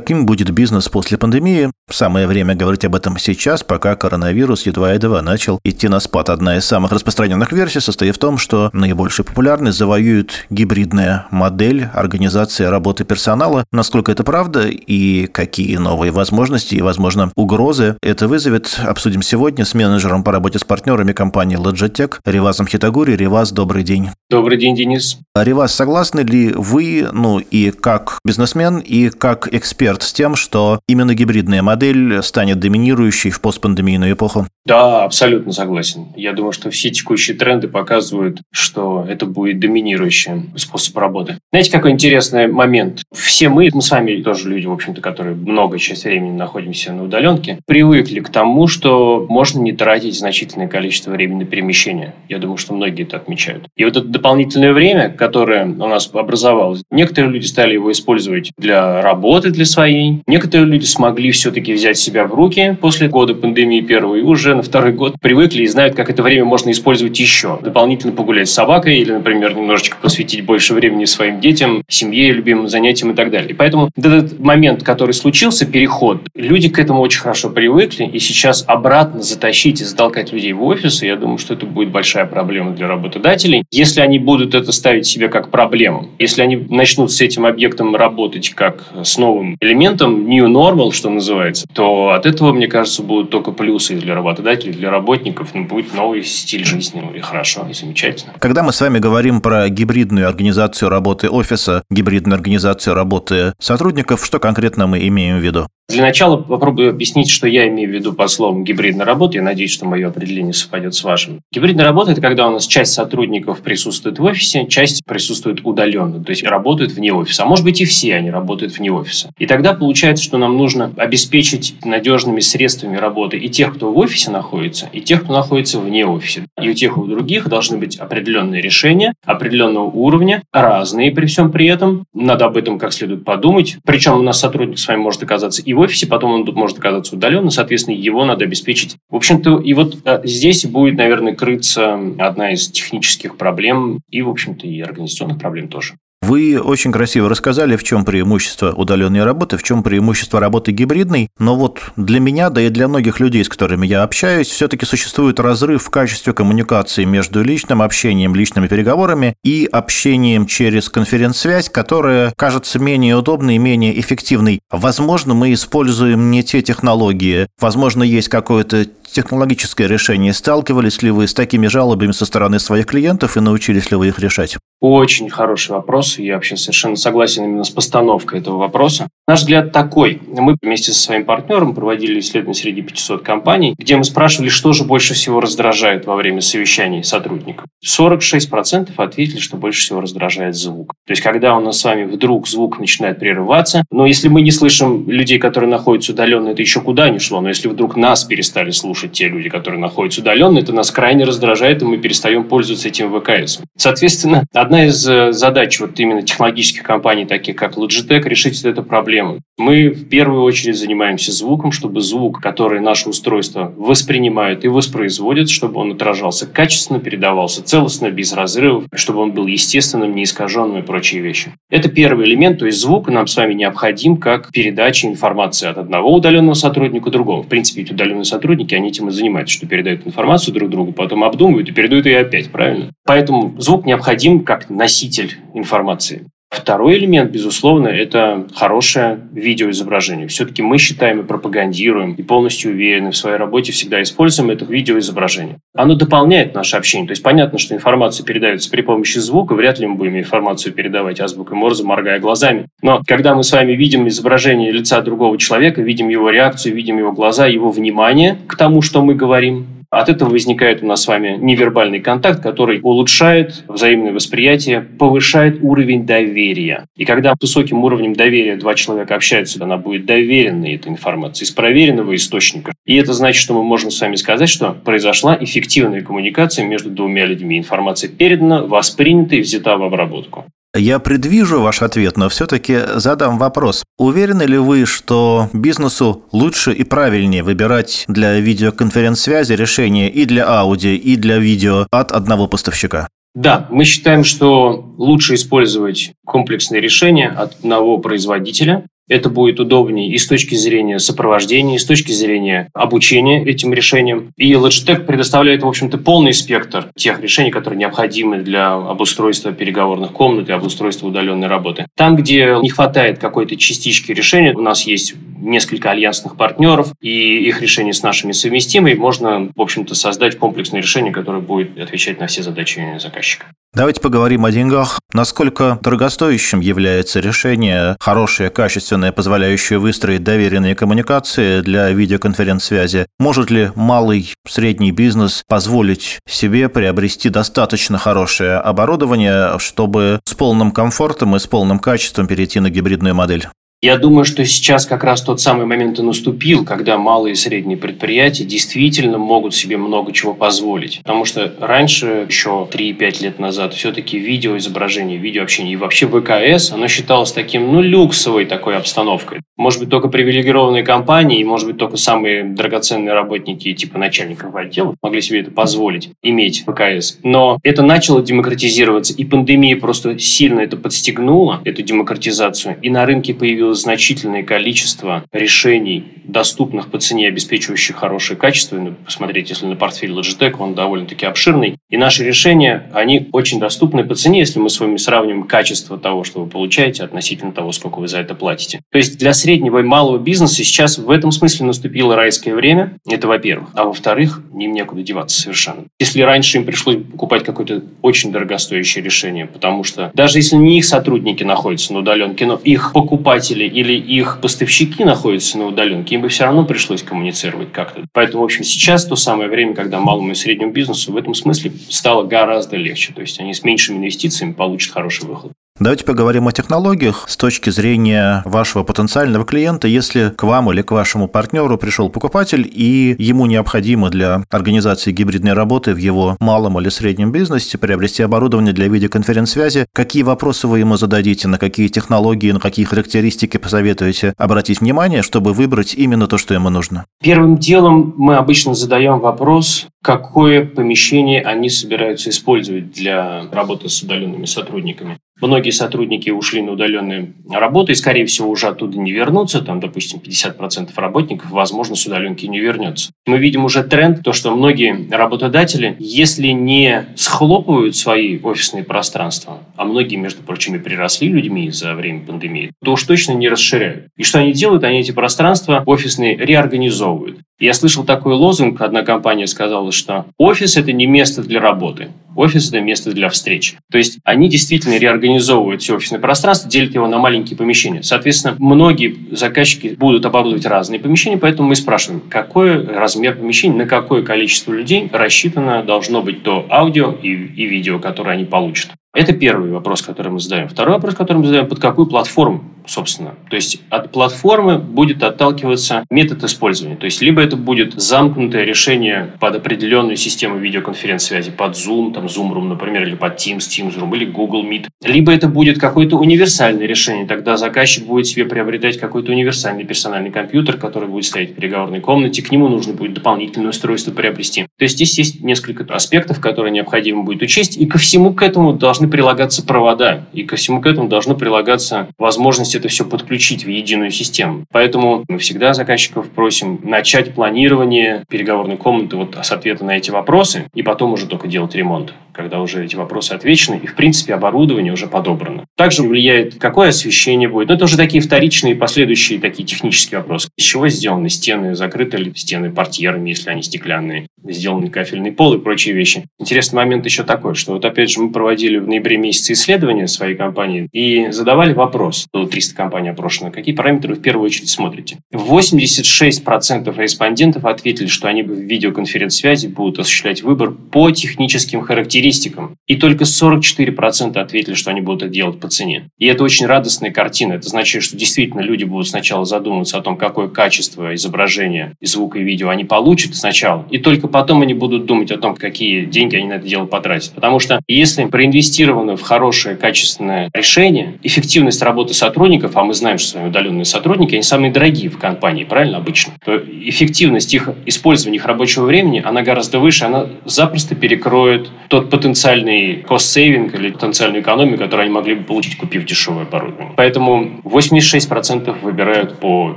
каким будет бизнес после пандемии. Самое время говорить об этом сейчас, пока коронавирус едва-едва начал идти на спад. Одна из самых распространенных версий состоит в том, что наибольшую популярность завоюет гибридная модель организации работы персонала. Насколько это правда и какие новые возможности и, возможно, угрозы это вызовет, обсудим сегодня с менеджером по работе с партнерами компании Logitech Ревазом Хитагури. Реваз, добрый день. Добрый день, Денис. Реваз, согласны ли вы, ну и как бизнесмен, и как эксперт с тем, что именно гибридная модель станет доминирующей в постпандемийную эпоху? Да, абсолютно согласен. Я думаю, что все текущие тренды показывают, что это будет доминирующий способ работы. Знаете, какой интересный момент? Все мы, мы с вами тоже люди, в общем-то, которые много часть времени находимся на удаленке, привыкли к тому, что можно не тратить значительное количество времени на перемещение. Я думаю, что многие это отмечают. И вот это дополнительное время, которое у нас образовалось, некоторые люди стали его использовать для работы, для своей. Некоторые люди смогли все-таки взять себя в руки после года пандемии первой и уже на второй год привыкли и знают, как это время можно использовать еще. Дополнительно погулять с собакой или, например, немножечко посвятить больше времени своим детям, семье, любимым занятиям и так далее. И поэтому этот момент, который случился, переход, люди к этому очень хорошо привыкли, и сейчас обратно затащить и затолкать людей в офисы, я думаю, что это будет большая проблема для работодателей. Если они будут это ставить себе как проблему, если они начнут с этим объектом работать как с новым элементом, new normal, что называется, то от этого, мне кажется, будут только плюсы для работодателей работодателей, для работников ну, будет новый стиль жизни. Ну, и хорошо, и замечательно. Когда мы с вами говорим про гибридную организацию работы офиса, гибридную организацию работы сотрудников, что конкретно мы имеем в виду? Для начала попробую объяснить, что я имею в виду по словам гибридная работа. Я надеюсь, что мое определение совпадет с вашим. Гибридная работа – это когда у нас часть сотрудников присутствует в офисе, часть присутствует удаленно, то есть работают вне офиса. А может быть и все они работают вне офиса. И тогда получается, что нам нужно обеспечить надежными средствами работы и тех, кто в офисе находится, и тех, кто находится вне офиса. И у тех, и у других должны быть определенные решения, определенного уровня, разные при всем при этом. Надо об этом как следует подумать. Причем у нас сотрудник с вами может оказаться и в офисе, потом он может оказаться удаленно, соответственно, его надо обеспечить. В общем-то, и вот э, здесь будет, наверное, крыться одна из технических проблем и, в общем-то, и организационных проблем тоже. Вы очень красиво рассказали, в чем преимущество удаленной работы, в чем преимущество работы гибридной, но вот для меня, да и для многих людей, с которыми я общаюсь, все-таки существует разрыв в качестве коммуникации между личным общением, личными переговорами и общением через конференц-связь, которая кажется менее удобной и менее эффективной. Возможно, мы используем не те технологии, возможно, есть какое-то технологическое решение. Сталкивались ли вы с такими жалобами со стороны своих клиентов и научились ли вы их решать? Очень хороший вопрос. Я вообще совершенно согласен именно с постановкой этого вопроса. Наш взгляд такой. Мы вместе со своим партнером проводили исследование среди 500 компаний, где мы спрашивали, что же больше всего раздражает во время совещаний сотрудников. 46% ответили, что больше всего раздражает звук. То есть, когда у нас с вами вдруг звук начинает прерываться, но если мы не слышим людей, которые находятся удаленно, это еще куда ни шло. Но если вдруг нас перестали слушать те люди, которые находятся удаленно, это нас крайне раздражает, и мы перестаем пользоваться этим ВКС. Соответственно, Одна из э, задач вот именно технологических компаний, таких как Logitech, решить эту проблему. Мы в первую очередь занимаемся звуком, чтобы звук, который наше устройство воспринимает и воспроизводит, чтобы он отражался качественно, передавался целостно, без разрывов, чтобы он был естественным, неискаженным и прочие вещи. Это первый элемент, то есть звук нам с вами необходим как передача информации от одного удаленного сотрудника к другому. В принципе, эти удаленные сотрудники, они этим и занимаются, что передают информацию друг другу, потом обдумывают и передают ее опять, правильно? Поэтому звук необходим как носитель информации. Второй элемент, безусловно, это хорошее видеоизображение. Все-таки мы считаем и пропагандируем, и полностью уверены в своей работе, всегда используем это видеоизображение. Оно дополняет наше общение. То есть понятно, что информация передается при помощи звука, вряд ли мы будем информацию передавать азбукой Морзе, моргая глазами. Но когда мы с вами видим изображение лица другого человека, видим его реакцию, видим его глаза, его внимание к тому, что мы говорим, от этого возникает у нас с вами невербальный контакт, который улучшает взаимное восприятие, повышает уровень доверия. И когда с высоким уровнем доверия два человека общаются, она будет доверенной этой информации, из проверенного источника. И это значит, что мы можем с вами сказать, что произошла эффективная коммуникация между двумя людьми. Информация передана, воспринята и взята в обработку. Я предвижу ваш ответ, но все-таки задам вопрос. Уверены ли вы, что бизнесу лучше и правильнее выбирать для видеоконференц-связи решение и для аудио, и для видео от одного поставщика? Да, мы считаем, что лучше использовать комплексные решения от одного производителя, Это будет удобнее и с точки зрения сопровождения, и с точки зрения обучения этим решениям. И Logitech предоставляет, в общем-то, полный спектр тех решений, которые необходимы для обустройства переговорных комнат и обустройства удаленной работы. Там, где не хватает какой-то частички решения, у нас есть несколько альянсных партнеров, и их решения с нашими совместимы, и можно, в общем-то, создать комплексное решение, которое будет отвечать на все задачи заказчика. Давайте поговорим о деньгах. Насколько дорогостоящим является решение хорошее, качественное, позволяющее выстроить доверенные коммуникации для видеоконференц-связи? Может ли малый, средний бизнес позволить себе приобрести достаточно хорошее оборудование, чтобы с полным комфортом и с полным качеством перейти на гибридную модель? Я думаю, что сейчас как раз тот самый момент и наступил, когда малые и средние предприятия действительно могут себе много чего позволить. Потому что раньше, еще 3-5 лет назад, все-таки видеоизображение, видеообщение и вообще ВКС, оно считалось таким, ну, люксовой такой обстановкой. Может быть, только привилегированные компании, и, может быть, только самые драгоценные работники, типа начальников отделов, могли себе это позволить, иметь ВКС. Но это начало демократизироваться, и пандемия просто сильно это подстегнула, эту демократизацию, и на рынке появилось появилось значительное количество решений, доступных по цене, обеспечивающих хорошее качество. Ну, посмотрите, если на портфель Logitech, он довольно-таки обширный. И наши решения, они очень доступны по цене, если мы с вами сравним качество того, что вы получаете, относительно того, сколько вы за это платите. То есть для среднего и малого бизнеса сейчас в этом смысле наступило райское время. Это во-первых. А во-вторых, им некуда деваться совершенно. Если раньше им пришлось покупать какое-то очень дорогостоящее решение, потому что даже если не их сотрудники находятся на удаленке, но их покупатели производители или их поставщики находятся на удаленке, им бы все равно пришлось коммуницировать как-то. Поэтому, в общем, сейчас то самое время, когда малому и среднему бизнесу в этом смысле стало гораздо легче. То есть они с меньшими инвестициями получат хороший выход. Давайте поговорим о технологиях с точки зрения вашего потенциального клиента. Если к вам или к вашему партнеру пришел покупатель, и ему необходимо для организации гибридной работы в его малом или среднем бизнесе приобрести оборудование для видеоконференц-связи, какие вопросы вы ему зададите, на какие технологии, на какие характеристики посоветуете обратить внимание, чтобы выбрать именно то, что ему нужно? Первым делом мы обычно задаем вопрос, какое помещение они собираются использовать для работы с удаленными сотрудниками. Многие сотрудники ушли на удаленную работу и, скорее всего, уже оттуда не вернутся. Там, допустим, 50% работников, возможно, с удаленки не вернется. Мы видим уже тренд, то, что многие работодатели, если не схлопывают свои офисные пространства, а многие, между прочим, и приросли людьми за время пандемии, то уж точно не расширяют. И что они делают? Они эти пространства офисные реорганизовывают. Я слышал такой лозунг, одна компания сказала, что офис – это не место для работы, офис – это место для встреч. То есть они действительно реорганизовывают все офисное пространство, делят его на маленькие помещения. Соответственно, многие заказчики будут оборудовать разные помещения, поэтому мы спрашиваем, какой размер помещения, на какое количество людей рассчитано должно быть то аудио и, и видео, которое они получат. Это первый вопрос, который мы задаем. Второй вопрос, который мы задаем, под какую платформу, собственно. То есть от платформы будет отталкиваться метод использования. То есть либо это будет замкнутое решение под определенную систему видеоконференц-связи, под Zoom, там Zoom Room, например, или под Teams, Teams Room, или Google Meet. Либо это будет какое-то универсальное решение. Тогда заказчик будет себе приобретать какой-то универсальный персональный компьютер, который будет стоять в переговорной комнате. К нему нужно будет дополнительное устройство приобрести. То есть здесь есть несколько аспектов, которые необходимо будет учесть. И ко всему к этому должны должны прилагаться провода, и ко всему к этому должно прилагаться возможность это все подключить в единую систему. Поэтому мы всегда заказчиков просим начать планирование переговорной комнаты вот с ответа на эти вопросы, и потом уже только делать ремонт когда уже эти вопросы отвечены, и, в принципе, оборудование уже подобрано. Также влияет, какое освещение будет. Но это уже такие вторичные последующие такие технические вопросы. Из чего сделаны стены, закрыты ли стены портьерами, если они стеклянные, сделаны кафельный пол и прочие вещи. Интересный момент еще такой, что вот опять же мы проводили в ноябре месяце исследования своей компании и задавали вопрос, было 300 компаний опрошено, какие параметры вы в первую очередь смотрите. 86% респондентов ответили, что они в видеоконференц-связи будут осуществлять выбор по техническим характеристикам. И только 44% ответили, что они будут это делать по цене. И это очень радостная картина. Это значит, что действительно люди будут сначала задумываться о том, какое качество изображения, и звука и видео они получат сначала. И только потом они будут думать о том, какие деньги они на это дело потратят. Потому что если проинвестировано в хорошее, качественное решение, эффективность работы сотрудников сотрудников, а мы знаем, что свои удаленные сотрудники, они самые дорогие в компании, правильно, обычно, то эффективность их использования их рабочего времени, она гораздо выше, она запросто перекроет тот потенциальный cost-saving или потенциальную экономию, которую они могли бы получить, купив дешевое оборудование. Поэтому 86% выбирают по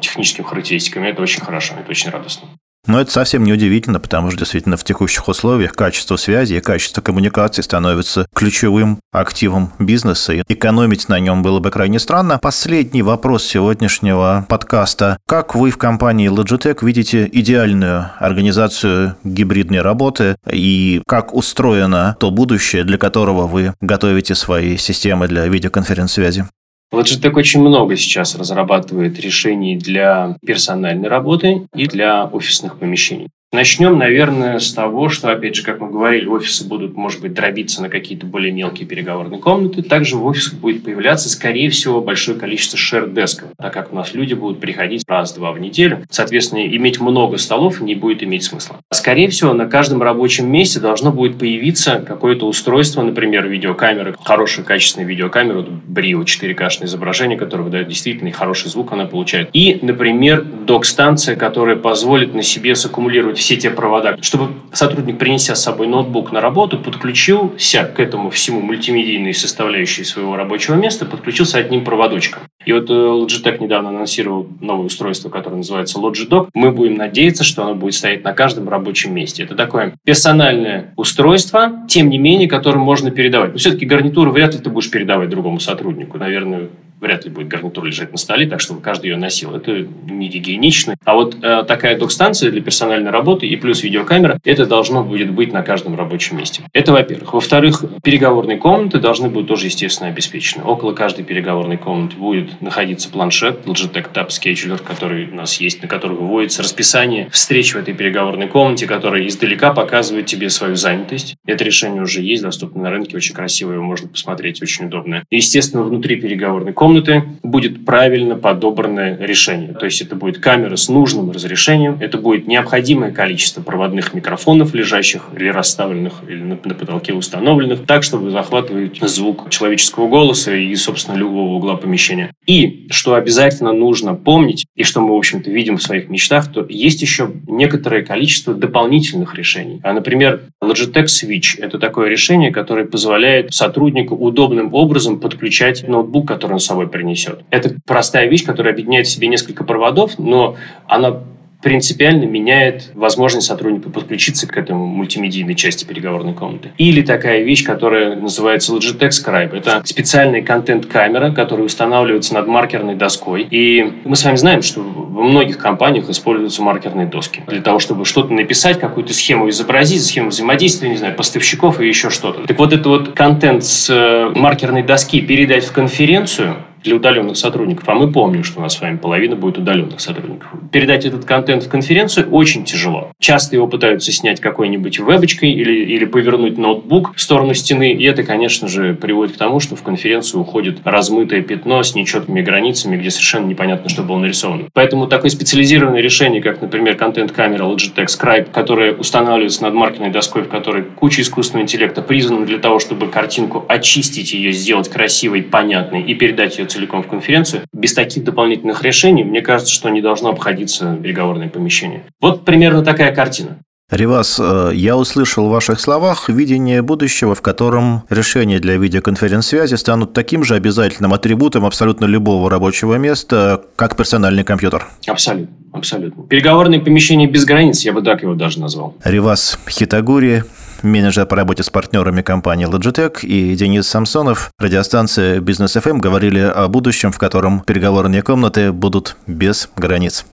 техническим характеристикам, это очень хорошо, это очень радостно. Но это совсем не удивительно, потому что действительно в текущих условиях качество связи и качество коммуникации становится ключевым активом бизнеса, и экономить на нем было бы крайне странно. Последний вопрос сегодняшнего подкаста. Как вы в компании Logitech видите идеальную организацию гибридной работы и как устроено то будущее, для которого вы готовите свои системы для видеоконференц-связи? Logitech очень много сейчас разрабатывает решений для персональной работы и для офисных помещений. Начнем, наверное, с того, что, опять же, как мы говорили, офисы будут, может быть, дробиться на какие-то более мелкие переговорные комнаты. Также в офисах будет появляться, скорее всего, большое количество шер-десков, так как у нас люди будут приходить раз-два в неделю. Соответственно, иметь много столов не будет иметь смысла. Скорее всего, на каждом рабочем месте должно будет появиться какое-то устройство, например, видеокамера, хорошая качественная видеокамера, Brio 4К изображение, которое выдает действительно хороший звук, она получает. И, например, док-станция, которая позволит на себе саккумулировать все те провода, чтобы сотрудник, принеся с собой ноутбук на работу, подключился к этому всему мультимедийной составляющей своего рабочего места, подключился одним проводочком. И вот э, Logitech недавно анонсировал новое устройство, которое называется Logidock. Мы будем надеяться, что оно будет стоять на каждом рабочем месте. Это такое персональное устройство, тем не менее, которое можно передавать. Но все-таки гарнитуру вряд ли ты будешь передавать другому сотруднику. Наверное, вряд ли будет гарнитура лежать на столе, так чтобы каждый ее носил. Это не гигиенично. А вот э, такая док-станция для персональной работы и плюс видеокамера, это должно будет быть на каждом рабочем месте. Это во-первых. Во-вторых, переговорные комнаты должны быть тоже, естественно, обеспечены. Около каждой переговорной комнаты будет находиться планшет Logitech Tab Scheduler, который у нас есть, на который выводится расписание встреч в этой переговорной комнате, которая издалека показывает тебе свою занятость. Это решение уже есть, доступно на рынке, очень красивое, его можно посмотреть, очень удобное. Естественно, внутри переговорной комнаты комнаты будет правильно подобранное решение. То есть это будет камера с нужным разрешением, это будет необходимое количество проводных микрофонов, лежащих или расставленных, или на, на потолке установленных, так, чтобы захватывать звук человеческого голоса и, собственно, любого угла помещения. И, что обязательно нужно помнить, и что мы, в общем-то, видим в своих мечтах, то есть еще некоторое количество дополнительных решений. А, например, Logitech Switch – это такое решение, которое позволяет сотруднику удобным образом подключать ноутбук, который он собой принесет. Это простая вещь, которая объединяет в себе несколько проводов, но она принципиально меняет возможность сотрудника подключиться к этому мультимедийной части переговорной комнаты. Или такая вещь, которая называется Logitech Scribe. Это специальная контент-камера, которая устанавливается над маркерной доской. И мы с вами знаем, что во многих компаниях используются маркерные доски для того, чтобы что-то написать, какую-то схему изобразить, схему взаимодействия, не знаю, поставщиков и еще что-то. Так вот, это вот контент с э, маркерной доски передать в конференцию – для удаленных сотрудников, а мы помним, что у нас с вами половина будет удаленных сотрудников. Передать этот контент в конференцию очень тяжело. Часто его пытаются снять какой-нибудь вебочкой или, или повернуть ноутбук в сторону стены, и это, конечно же, приводит к тому, что в конференцию уходит размытое пятно с нечеткими границами, где совершенно непонятно, что было нарисовано. Поэтому такое специализированное решение, как, например, контент-камера Logitech Scribe, которая устанавливается над маркерной доской, в которой куча искусственного интеллекта призвана для того, чтобы картинку очистить ее, сделать красивой, понятной и передать ее целиком в конференцию. Без таких дополнительных решений, мне кажется, что не должно обходиться переговорное помещение. Вот примерно такая картина. Ривас, э, я услышал в ваших словах видение будущего, в котором решения для видеоконференц-связи станут таким же обязательным атрибутом абсолютно любого рабочего места, как персональный компьютер. Абсолютно. Абсолютно. Переговорное помещение без границ, я бы так его даже назвал. Ривас Хитагури, менеджер по работе с партнерами компании Logitech, и Денис Самсонов, радиостанция Бизнес FM, говорили о будущем, в котором переговорные комнаты будут без границ.